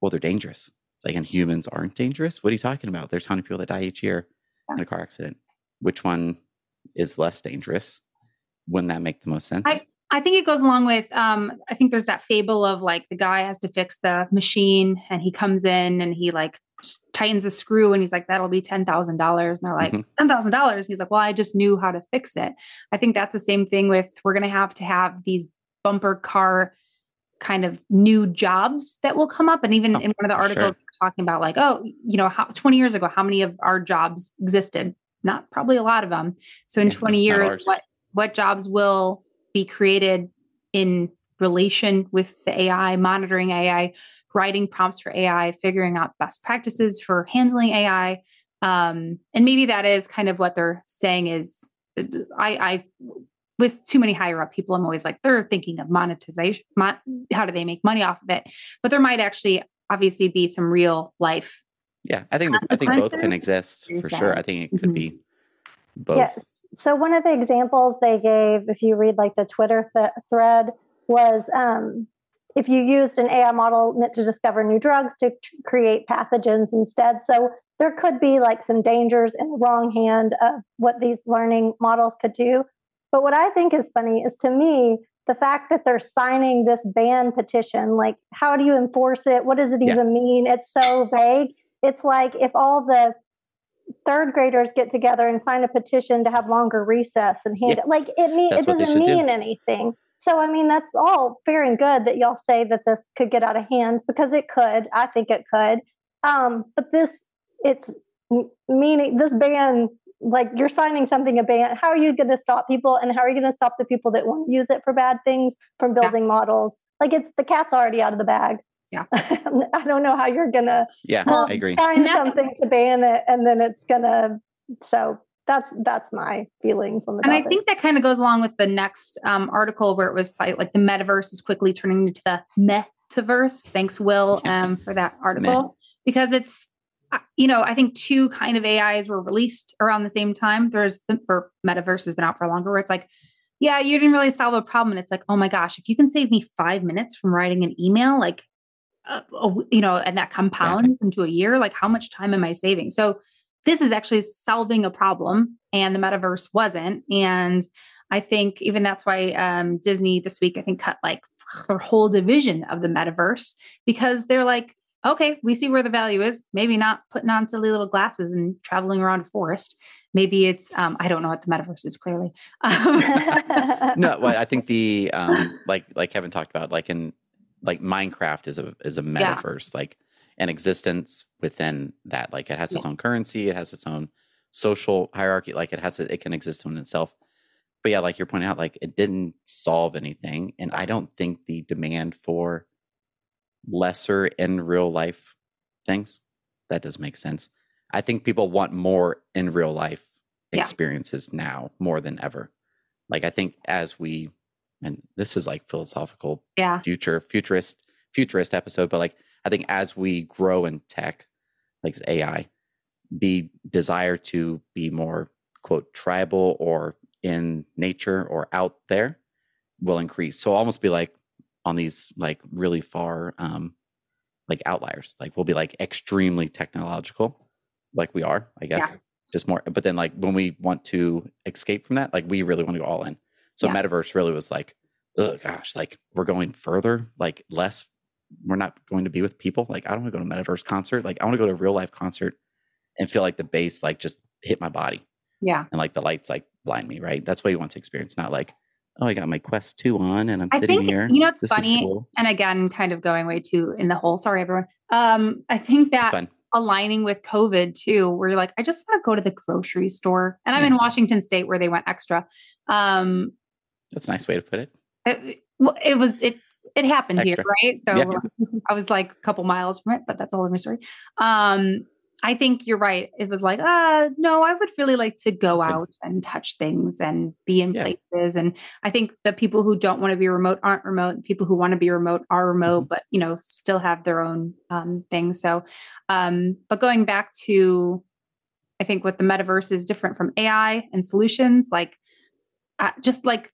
Well, they're dangerous. It's like, and humans aren't dangerous. What are you talking about? There's how many people that die each year in a car accident. Which one is less dangerous? Wouldn't that make the most sense? I think it goes along with um I think there's that fable of like the guy has to fix the machine and he comes in and he like tightens a screw and he's like that'll be $10,000 and they're like Mhm. $10,000 he's like well I just knew how to fix it. I think that's the same thing with we're going to have to have these bumper car kind of new jobs that will come up and even Oh, in one of the articles sure. talking about like oh you know how 20 years ago how many of our jobs existed not probably a lot of them so in Yeah, 20 years what what jobs will be created in relation with the AI, monitoring AI, writing prompts for AI, figuring out best practices for handling AI. Um, and maybe that is kind of what they're saying is I, I with too many higher up people, I'm always like, they're thinking of monetization. Mon- how do they make money off of it? But there might actually obviously be some real life. yeah, I think I think both can Consequences? exist for sure. I think it could Mhm. be both. Yes. So one of the examples they gave, if you read like the Twitter th- thread, was um, if you used an AI model meant to discover new drugs to t- create pathogens instead. So there could be like some dangers in the wrong hand of what these learning models could do. But what I think is funny is to me the fact that they're signing this ban petition. Like, how do you enforce it? What does it Yeah. even mean? It's so vague. It's like if all the third graders get together and sign a petition to have longer recess and hand Yeah. it like it mean That's it doesn't should do. mean anything so i mean that's all fair and good that y'all say that this could get out of hand because it could i think it could um but this it's meaning this ban like you're signing something a ban how are you going to stop people and how are you going to stop the people that want to use it for bad things from building models like it's the cat's already out of the bag Yeah. i don't know how you're going to Yeah, Well, I agree. find And something to ban it and then it's gonna so that's that's my feelings on the And I think that kind of goes along with the next um, article where it was tight, like the metaverse is quickly turning into the Meh-taverse. Thanks, Will, um, for that article because it's, you know, I think two kind of AIs were released around the same time. There's the or metaverse has been out for longer, where it's like, yeah, you didn't really solve a problem. And it's like, oh my gosh, if you can save me five minutes from writing an email, like, uh, you know, and that compounds into a year, like how much time am I saving? So this is actually solving a problem and the metaverse wasn't. And I think even that's why um, Disney this week, I think, cut like their whole division of the metaverse because they're like, okay, we see where the value is. Maybe not putting on silly little glasses and traveling around a forest. Maybe it's, um, I don't know what the metaverse is clearly. Um, no, well, I think the um, like like Kevin talked about, like in like Minecraft is a is a Yeah. metaverse, like an existence within that. Like it has its own currency, it has its own social hierarchy. Like it has it can exist in itself. But yeah, like you're pointing out, like it didn't solve anything, and I don't think the demand for lesser in real life things that does make sense. I think people want more in real life Yeah. experiences now more than ever. Like I think as we and this is like philosophical yeah. future futurist futurist episode, but like I think as we grow in tech, like AI, the desire to be more quote tribal or in nature or out there will increase. So almost be like on these like really far um like outliers. Like we'll be like extremely technological, like we are, I guess. Just more but then like when we want to escape from that, like we really want to go all in. So Yeah. metaverse really was like, oh gosh, like we're going further, like less we're not going to be with people. Like I don't want to go to a metaverse concert. Like I want to go to a real life concert and feel like the bass like just hit my body Yeah. and like the lights like blind me, right? That's what you want to experience, not like, oh, I got my Quest 2 on and I'm I sitting think, here. you know, it's This funny. cool. And again, kind of going way too in the hole. Sorry, everyone. Um, I think that aligning with COVID too, where you're like, I just want to go to the grocery store. And I'm in Washington State where they went extra. Um, That's a nice way to put it. it, it was it it happened Extra. here, right? So Yeah. I was like a couple miles from it, but that's all whole other story. Um, I think you're right. It was like, uh, no, I would really like to go out and touch things and be in Yeah. places. And I think the people who don't want to be remote aren't remote. People who want to be remote are remote, Mm-hmm. but you know, still have their own um, things. So, um, but going back to, I think what the metaverse is different from AI and solutions, like uh, just like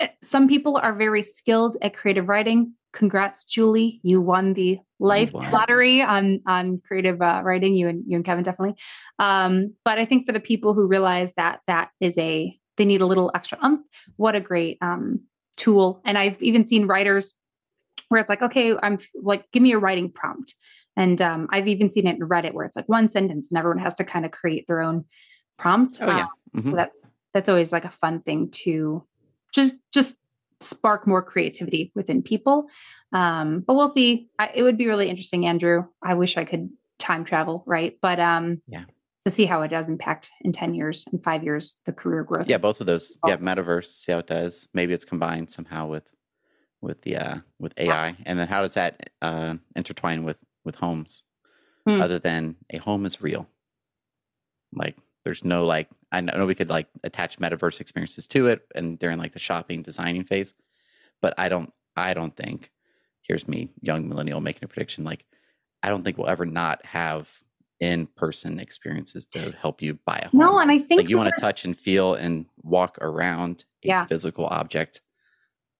eh, some people are very skilled at creative writing. Congrats, Julie! You won the life won. lottery on on creative uh, writing. You and you and Kevin definitely. Um, but I think for the people who realize that that is a they need a little extra umph. What a great um, tool! And I've even seen writers where it's like, okay, I'm like, give me a writing prompt. And um, I've even seen it in Reddit where it's like one sentence, and everyone has to kind of create their own prompt. Oh, yeah. Um, so Mhm. that's that's always like a fun thing to just just spark more creativity within people. Um, but we'll see. I, it would be really interesting, Andrew. I wish I could time travel, right? But um, Yeah. to see how it does impact in ten years, and five years, the career growth. Yeah, both of those. Oh. Yeah, metaverse. See how it does. Maybe it's combined somehow with with the uh with AI, and then how does that uh intertwine with with homes? Hmm. Other than a home is real. Like there's no like I know we could like attach metaverse experiences to it, and during like the shopping designing phase, but I don't. I don't think. Here's me, young millennial, making a prediction. Like I don't think we'll ever not have in person experiences to help you buy a home No, and I think like you want to touch and feel and walk around a Yeah. physical object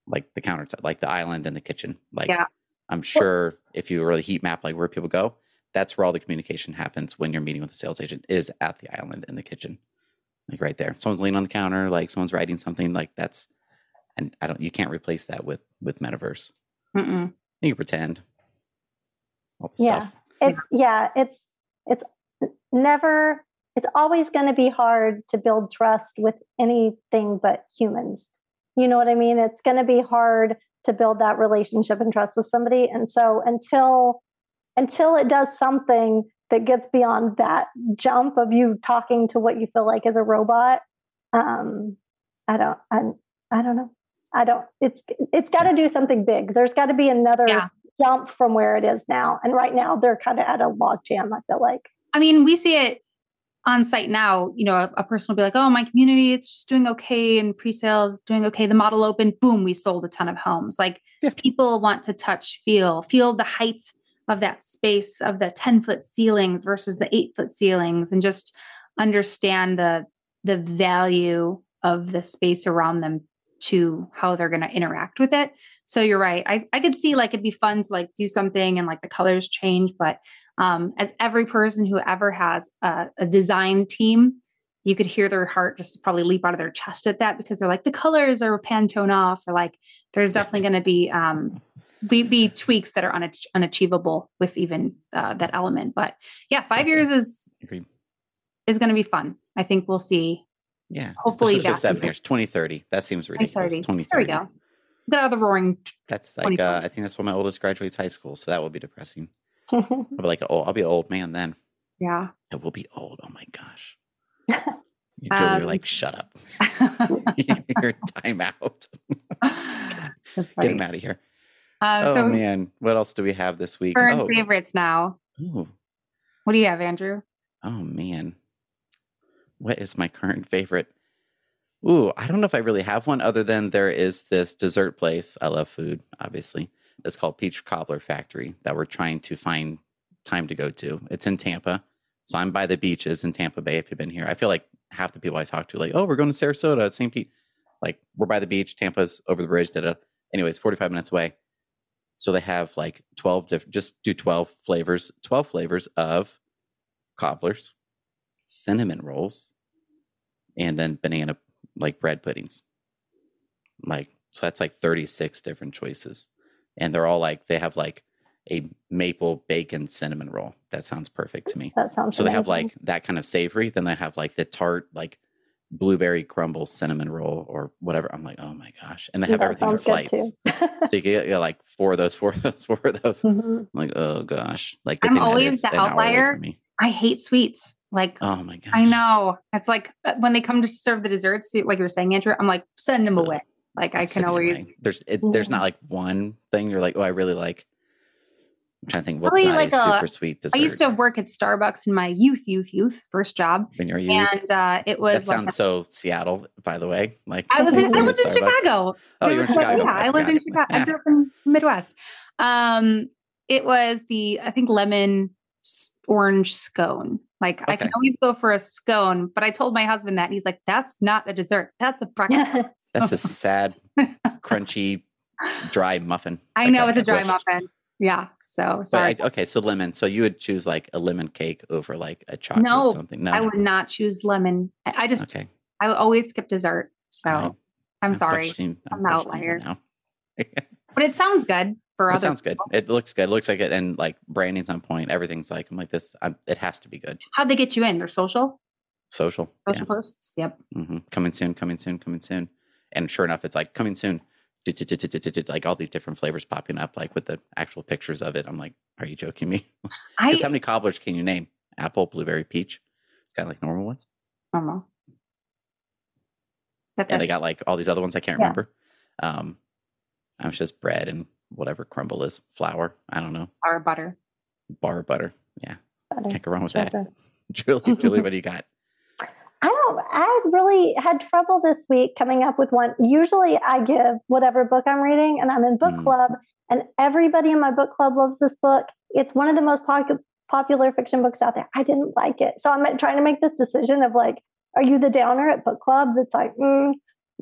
like the countertop like the island and the kitchen like Yeah. i'm sure if you really heat map like where people go that's where all the communication happens when you're meeting with a sales agent is at the island in the kitchen like right there. Someone's leaning on the counter like someone's writing something like that's and i don't you can't replace that with with metaverse. Mm-mm. you can pretend. All the Yeah. stuff. It's yeah it's it's never it's always going to be hard to build trust with anything but humans. You know what i mean? It's going to be hard to build that relationship and trust with somebody and so until until it does something that gets beyond that jump of you talking to what you feel like is a robot um i don't i, I don't know i don't it's it's got to do something big there's got to be another Yeah. jump from where it is now. And right now they're kind of at a log jam, I feel like. I mean, we see it on site now. You know, a, a person will be like, "Oh, my community, it's just doing okay and pre-sales, doing okay." The model opened, boom, we sold a ton of homes. Like Yeah. people want to touch, feel, feel the height of that space of the ten foot ceilings versus the eight foot ceilings, and just understand the the value of the space around them to how they're going to interact with it. So you're right. I, I could see like it'd be fun to like do something and like the colors change, but um, as every person who ever has a, a design team, you could hear their heart just probably leap out of their chest at that because they're like the colors are Pantone off, or like there's definitely going to be um, be, be tweaks that are unach- unachievable with even uh, that element. But yeah, five years is Agreed. is going to be fun. I think we'll see. yeah Hopefully, Let's just seven years 2030 that seems ridiculous 2030. 2030 There we go. Get out of the roaring. That's like uh, I think that's when my oldest graduates high school, so that will be depressing. I'll be like, oh, I'll be an old man then. Yeah. I will be old. Oh my gosh. Um, you're like, shut up. you're time out. Get him out of here. Um, oh so man, what else do we have this week? current Oh, favorites now. ooh. What do you have, Andrew? oh man, what is my current favorite? Ooh, I don't know if I really have one other than there is this dessert place. I love food, obviously. It's called Peach Cobbler Factory that we're trying to find time to go to. It's in Tampa. So I'm by the beaches in Tampa Bay if you've been here. I feel like half the people I talk to, like, oh, we're going to Sarasota St. Pete. Like, we're by the beach, Tampa's over the bridge, da da. Anyways, 45 minutes away. So they have like 12 different, just do 12 flavors, 12 flavors of cobblers, cinnamon rolls, and then banana like bread puddings. Like, so that's like 36 different choices. And they're all like, they have like a maple bacon cinnamon roll. That sounds perfect to me. that sounds So they have like that kind of savory. Then they have like the tart, like blueberry crumble cinnamon roll or whatever. I'm like, oh my gosh. And they have That everything for flights. So you get yeah, like four of those, four of those, four of those. Mhm. I'm like, oh gosh. Like I'm always the an hour away outlier. I hate sweets. Like Oh my gosh. I know. It's like uh, when they come to serve the desserts, like you were saying, Andrew, I'm like, send them away. Like I can the same way. always there's it, there's not like one thing you're like, oh, I really like. I'm trying to think what's not like a a- super sweet dessert. I used to work at Starbucks in my youth, youth, youth first job, when you're youth. and uh, it was That like sounds so Seattle, by the way. Like I was I in, I lived in Chicago. Oh, you were in Chicago. Yeah, I, lived in. Chicago. I Yeah. grew up in the Midwest. Um, it was the I think lemon orange scone. Like I can always go for a scone, but I told my husband that and he's like, "That's not a dessert. That's a breakfast." That's a sad, crunchy, dry muffin. I know it's a dry squished. muffin. Yeah. So sorry. I, okay, so lemon. So you would choose like a lemon cake over like a chocolate No, something. No, I would not choose lemon. I, I just Okay, I always skip dessert. So Fine. I'm sorry, I'm the questioning you outlier. now. but it sounds good for it other. sounds good. It looks good. It looks like it, and like branding's on point. Everything's like I'm like this. I'm, it has to be good. How'd they get you in? Their social Social. social posts. Yep. Yeah. hmm Coming soon. Coming soon. Coming soon. And sure enough, it's like coming soon. Like all these different flavors popping up, like with the actual pictures of it. I'm like, are you joking me? Because how many cobblers can you name? Apple, blueberry, peach. It's kind of like normal ones. normal. That's And it. they got like all these other ones I can't Yeah. remember. Um, I was just bread and whatever crumble is flour. I don't know. Our butter. Bar butter. Yeah, Butter. can't go wrong with that. Julie, Julie, what do you got? I really had trouble this week coming up with one. Usually I give whatever book I'm reading and I'm in book Mm. club and everybody in my book club loves this book. It's one of the most popu- popular fiction books out there. I didn't like it. So I'm trying to make this decision of like, are you the downer at book club that's like, mm,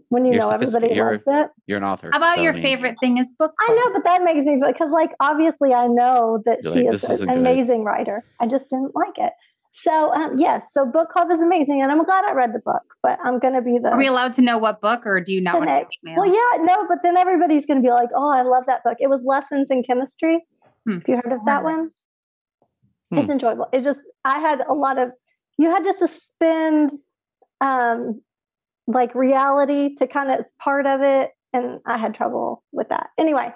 when you You're know everybody loves it? You're an author. How about so, I your mean, favorite thing is book? I know, but that makes me because, like, obviously, I know that You're she like, is an isn't good." amazing writer. I just didn't like it. So, um, yes, so book club is amazing, and I'm glad I read the book. But I'm going to be the Are we allowed to know what book, or do you not want to email? well, yeah, no, but then everybody's going to be like, "Oh, I love that book." It was Lessons in Chemistry. Hmm. Have you heard of that one? Hmm. It's enjoyable. It just I had a lot of you had to suspend um like reality to kind of part of it and I had trouble with that. Anyway,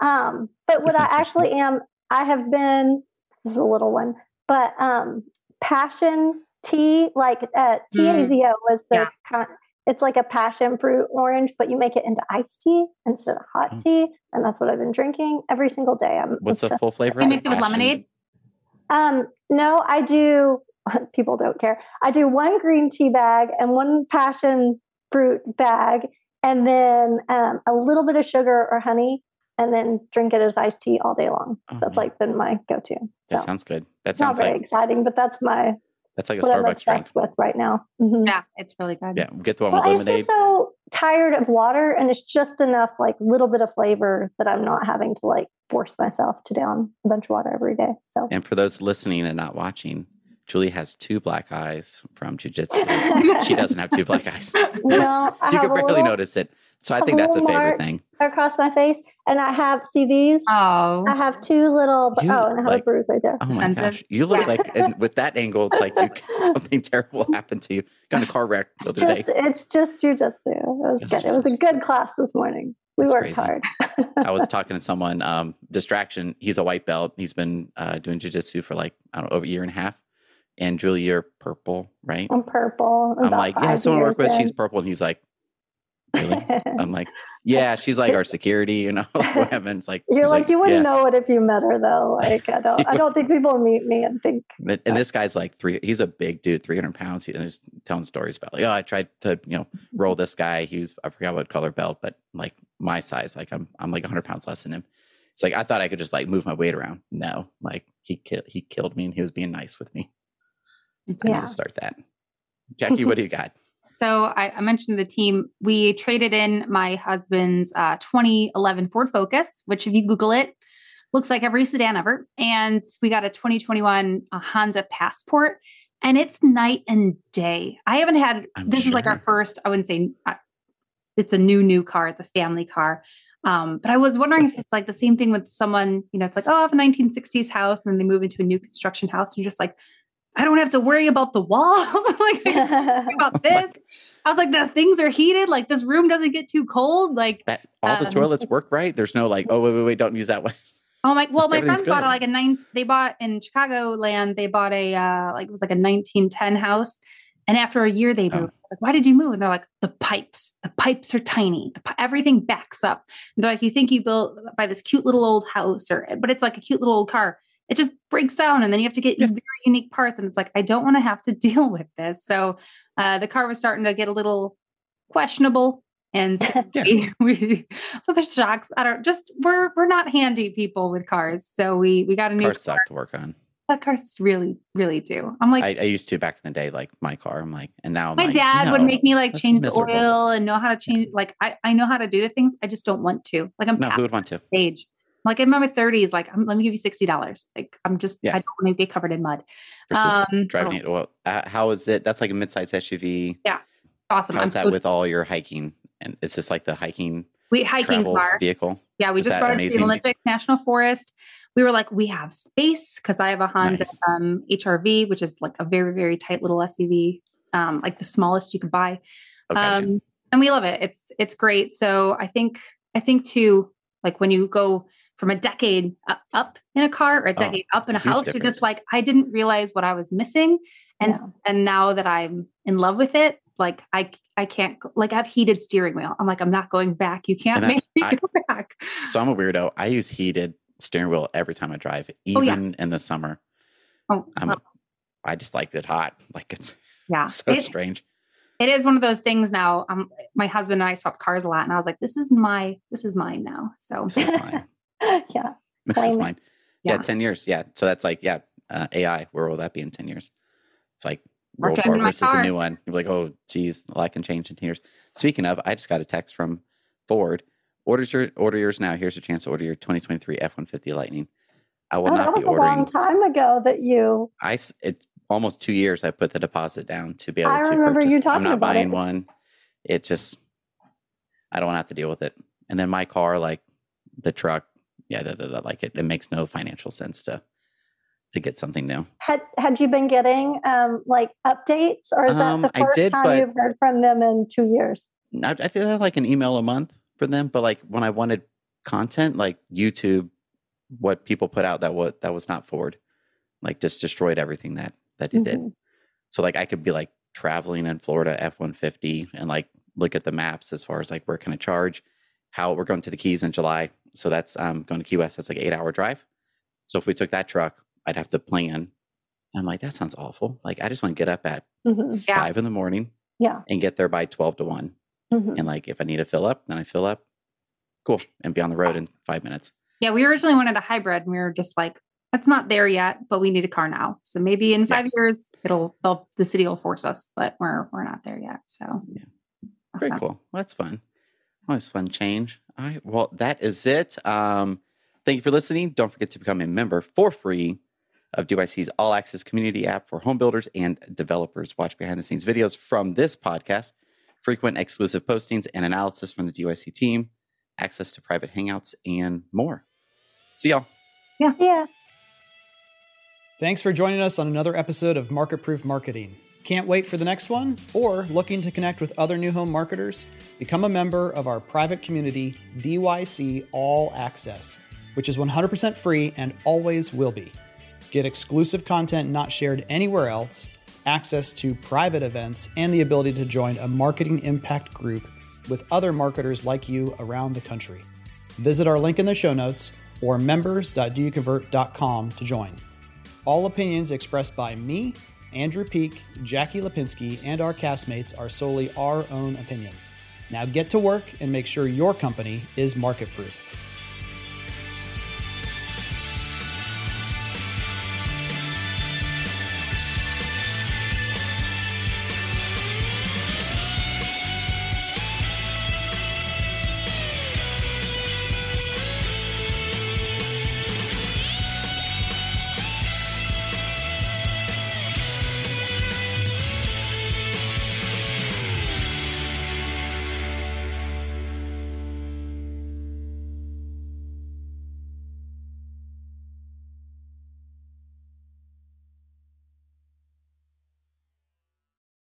um but what I actually am I have been this is a little one, but um passion tea like uh TAZO was the Yeah. kind it's like a passion fruit orange, but you make it into iced tea instead of hot Oh. tea, and that's what I've been drinking every single day. I'm What's the full flavor? You of mix it with lemonade? um, no, I do. People don't care. I do one green tea bag and one passion fruit bag, and then um, a little bit of sugar or honey, and then drink it as iced tea all day long. Oh, that's man. like been my go-to. That sounds good. That it's not very like exciting, but that's my that's like a what I'm Starbucks drink. obsessed with right now. Mhm. Yeah, it's really good. Yeah, get the one Well, with just get lemonade. so tired of water, and it's just enough, like little bit of flavor that I'm not having to like force myself to down a bunch of water every day. So And for those listening and not watching, Julie has two black eyes from jujitsu. she doesn't have two black eyes. no, I you can barely little notice it. So I think a that's a favorite thing. across my face, and I have see these. Oh, I have two little. You, oh, and I have like- a bruise right there. Oh my Sensitive. gosh. You look like and with that angle, it's like you something terrible happened to you. Got in a car wreck the It's other day. just, it's just jujitsu. It was Just good. It was a good class this morning. We That's worked crazy. hard. I was talking to someone, um, distraction. He's a white belt. He's been uh, doing jujitsu for like, I don't know, over a year and a half. And Julie, you're purple, right? I'm purple. I'm about like, yeah, someone I work with, she's purple. And he's like, really? I'm like, yeah, she's like our security, you know. And it's like, You're he's like, you wouldn't yeah. know it if you met her though. Like I don't I don't think people meet me and think And and this guy's like three. He's a big dude, three hundred pounds. He, and he's telling stories about like, oh, I tried to you know roll mm-hmm. this guy. He was I forgot what color belt, but like my size, like I'm I'm like hundred pounds less than him. It's like I thought I could just like move my weight around. No, like he killed he killed me, and he was being nice with me. I need Yeah. to start that. Jackie, what do you got? So I, I mentioned the team. We traded in my husband's uh, 2011 Ford Focus, which if you Google it, looks like every sedan ever. And we got a 2021 uh, Honda Passport, and it's night and day. I haven't had. I'm this is like our first. I wouldn't say uh, it's a new new car. It's a family car. Um, but I was wondering if it's like the same thing with someone. You know, it's like oh, I have a 1960s house, and then they move into a new construction house, and you're just like. I don't have to worry about the walls. like, about this. I was like, the things are heated. Like this room doesn't get too cold. Like, That all the Um, toilets work right. There's no like, oh wait wait wait, don't use that one. oh my, well, my Everything's friend bought a, like a nine. They bought in Chicago land. They bought a uh, like it was like a 1910 house, And after a year, they Oh. moved. I was like, why did you move? And they're like, the pipes. The pipes are tiny. The, pi- everything backs up. And they're like, you think you built by this cute little old house, or but it's like a cute little old car. It just breaks down, and then you have to get Yeah. very unique parts. And it's like, I don't want to have to deal with this. So uh, the car was starting to get a little questionable. And so Yeah. we, we the shocks, I don't just we're we're not handy people with cars. So we we got a new Cars suck to work on. that cars really, really do. I'm like, I, I used to back in the day, like my car. I'm like, and now I'm my like, dad would make me like change the oil and know how to change. Like I, I know how to do the things. I just don't want to. Like I'm No, who would want to? stage. Like I'm in my 30s. Like I'm, let me give you sixty dollars. Like I'm just Yeah. I don't want to get covered in mud. Um, driving oh. it. Well, uh, how is it? That's like a midsize SUV. Yeah, awesome. I'm How's that so- with all your hiking? And it's just like the hiking we hiking car. vehicle? Yeah, we Is just brought it to the Olympic National Forest. We were like, we have space because I have a Honda Nice. um, HRV, which is like a very, very tight little SUV, um, like the smallest you could buy. Okay, um, and we love it. It's it's great. So I think I think too, like when you go from a decade up in a car or a Oh, decade up in a it's house, you're difference. just like, I didn't realize what I was missing, and Yeah. and now that I'm in love with it, like I I can't like I have heated steering wheel. I'm like I'm not going back. You can't And I- make me I- go back. so I'm a weirdo. I use heated steering wheel every time I drive, Oh, yeah. even in the summer. Oh, I'm. well, I just like it hot. Like it's yeah. so It- strange. it is one of those things now. Um, my husband and I swapped cars a lot, and I was like, "This is my, this is mine now." So This is mine. yeah. This is it. mine. Yeah. Yeah. ten years. Yeah. So that's like yeah, uh, AI. Where will that be in ten years? It's like We're World War my versus a new one. You're like, oh, geez, a lot can change in ten years. Speaking of, I just got a text from Ford. Orders your order yours now. Here's your chance to order your 2023 F150 Lightning. I will Oh, not that be was a long time ago that you. I it's almost two years. I put the deposit down to be able I to remember you purchase. talking I'm not about buying it. one. It just I don't want to have to deal with it. And then my car, like the truck, yeah, da, da, da, like it, it makes no financial sense to to get something new. Had had you been getting um, like updates, or is Um, that the first did, time you've heard from them in two years? I, I did have like an email a month for them, but like when I wanted content, like YouTube, what people put out that was that was not Ford, like just destroyed everything that that they did. Mhm. So like I could be like traveling in Florida F one fifty and like look at the maps as far as like where can I charge, how we're going to the Keys in July. So that's um going to Key West. That's like an eight hour drive. So if we took that truck, I'd have to plan. And I'm like, that sounds awful. Like I just want to get up at Mhm. Yeah. five in the morning Yeah. and get there by twelve to one. Mhm. And like if I need to fill up, then I fill up. Cool. And be on the road in five minutes. yeah, we originally wanted a hybrid, and we were just like, "That's not there yet," but we need a car now. So maybe in Yeah. five years, it'll they'll, the city will force us, but we're we're not there yet. So Yeah. that's Very not- cool. Well, that's fun. Always fun change. All right. Well, that is it. Um, thank you for listening. Don't forget to become a member for free of DYC's All Access Community app for home builders and developers. Watch behind the scenes videos from this podcast, frequent exclusive postings and analysis from the DYC team, access to private hangouts, and more. See y'all. Yeah. Thanks for joining us on another episode of Market Proof Marketing. Can't wait for the next one? Or looking to connect with other new home marketers? Become a member of our private community, DYC All Access, which is 100% free and always will be. Get exclusive content not shared anywhere else, access to private events, and the ability to join a marketing impact group with other marketers like you around the country. Visit our link in the show notes or members.doyouconvert.com to join. All opinions expressed by me, Andrew Peek, Jackie Lipinski, and our castmates are solely our own opinions. Now get to work and make sure your company is market proof.